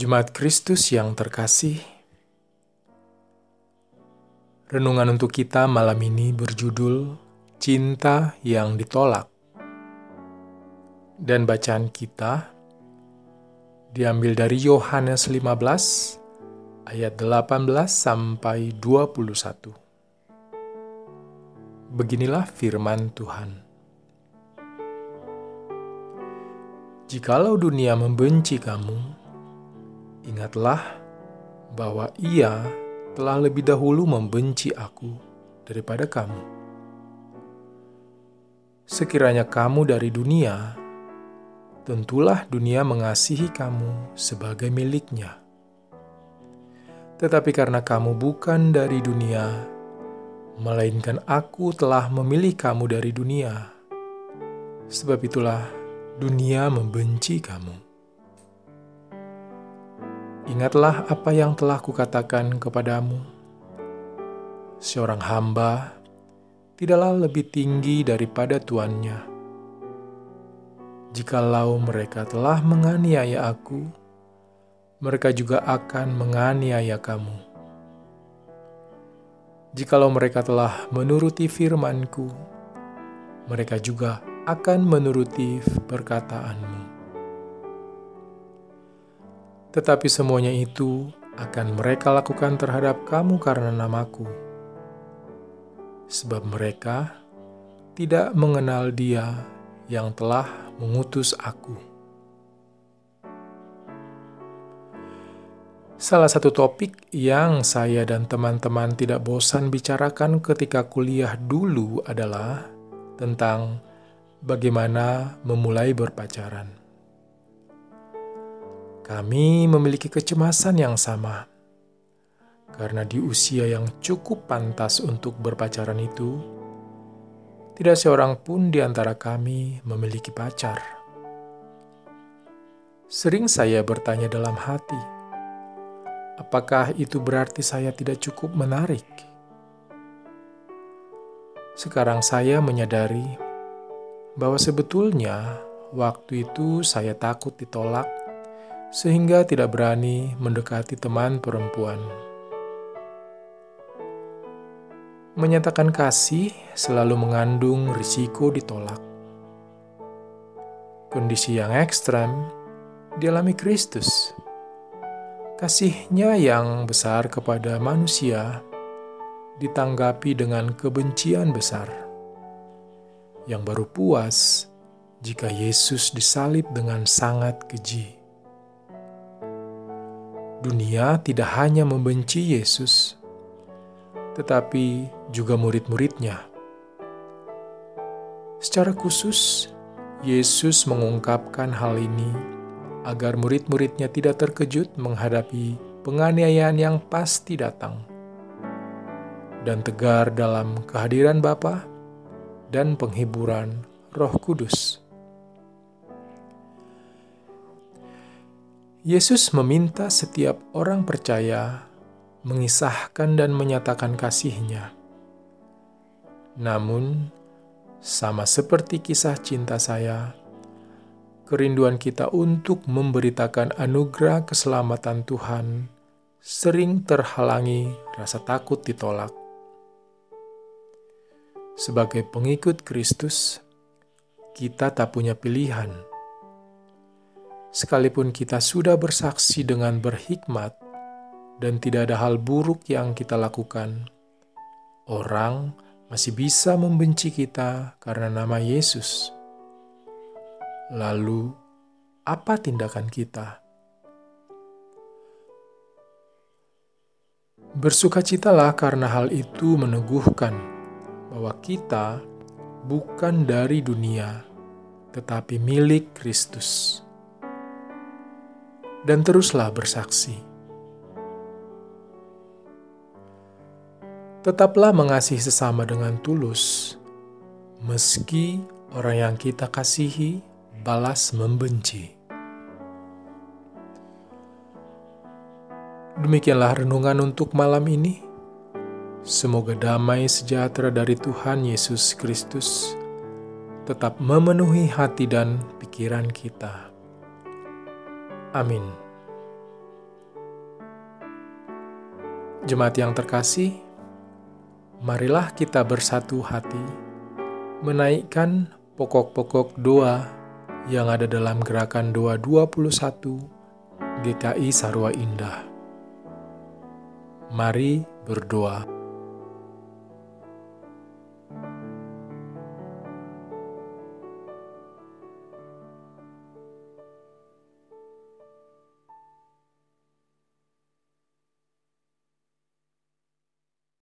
Jemaat Kristus yang terkasih, renungan untuk kita malam ini berjudul Cinta yang Ditolak. Dan bacaan kita diambil dari Yohanes 15 ayat 18 sampai 21. Beginilah firman Tuhan. Jikalau dunia membenci kamu, Ingatlah bahwa ia telah lebih dahulu membenci aku daripada kamu. Sekiranya kamu dari dunia, tentulah dunia mengasihi kamu sebagai miliknya. Tetapi karena kamu bukan dari dunia, melainkan aku telah memilih kamu dari dunia. Sebab itulah dunia membenci kamu. Ingatlah apa yang telah kukatakan kepadamu. Seorang hamba tidaklah lebih tinggi daripada tuannya. Jikalau mereka telah menganiaya aku, mereka juga akan menganiaya kamu. Jikalau mereka telah menuruti firmanku, mereka juga akan menuruti perkataanmu tetapi semuanya itu akan mereka lakukan terhadap kamu karena namaku. Sebab mereka tidak mengenal dia yang telah mengutus aku. Salah satu topik yang saya dan teman-teman tidak bosan bicarakan ketika kuliah dulu adalah tentang bagaimana memulai berpacaran. Kami memiliki kecemasan yang sama karena di usia yang cukup pantas untuk berpacaran itu, tidak seorang pun di antara kami memiliki pacar. Sering saya bertanya dalam hati, apakah itu berarti saya tidak cukup menarik? Sekarang saya menyadari bahwa sebetulnya waktu itu saya takut ditolak sehingga tidak berani mendekati teman perempuan. Menyatakan kasih selalu mengandung risiko ditolak. Kondisi yang ekstrem dialami Kristus. Kasihnya yang besar kepada manusia ditanggapi dengan kebencian besar, yang baru puas jika Yesus disalib dengan sangat keji dunia tidak hanya membenci Yesus, tetapi juga murid-muridnya. Secara khusus, Yesus mengungkapkan hal ini agar murid-muridnya tidak terkejut menghadapi penganiayaan yang pasti datang dan tegar dalam kehadiran Bapa dan penghiburan Roh Kudus. Yesus meminta setiap orang percaya mengisahkan dan menyatakan kasihnya. Namun, sama seperti kisah cinta saya, kerinduan kita untuk memberitakan anugerah keselamatan Tuhan sering terhalangi rasa takut ditolak. Sebagai pengikut Kristus, kita tak punya pilihan sekalipun kita sudah bersaksi dengan berhikmat dan tidak ada hal buruk yang kita lakukan, orang masih bisa membenci kita karena nama Yesus. Lalu, apa tindakan kita? Bersukacitalah karena hal itu meneguhkan bahwa kita bukan dari dunia, tetapi milik Kristus dan teruslah bersaksi. Tetaplah mengasihi sesama dengan tulus, meski orang yang kita kasihi balas membenci. Demikianlah renungan untuk malam ini. Semoga damai sejahtera dari Tuhan Yesus Kristus tetap memenuhi hati dan pikiran kita. Amin. Jemaat yang terkasih, marilah kita bersatu hati menaikkan pokok-pokok doa yang ada dalam gerakan doa 21 GKI Sarwa Indah. Mari berdoa.